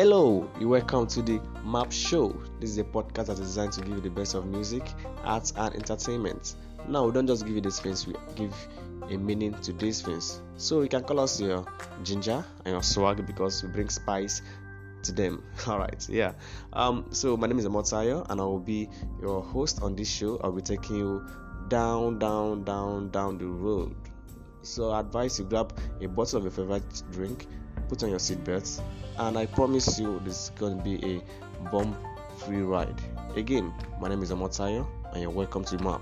Hello, you welcome to the Map Show. This is a podcast that is designed to give you the best of music, arts, and entertainment. Now, we don't just give you these things, we give a meaning to these things. So, you can call us your ginger and your swag because we bring spice to them. All right, yeah. Um, so my name is Amotayo, and I will be your host on this show. I'll be taking you down, down, down, down the road. So I advise you grab a bottle of your favorite drink, put on your seatbelts, and I promise you this is going to be a bomb-free ride. Again, my name is Amotayo, and you're welcome to the map.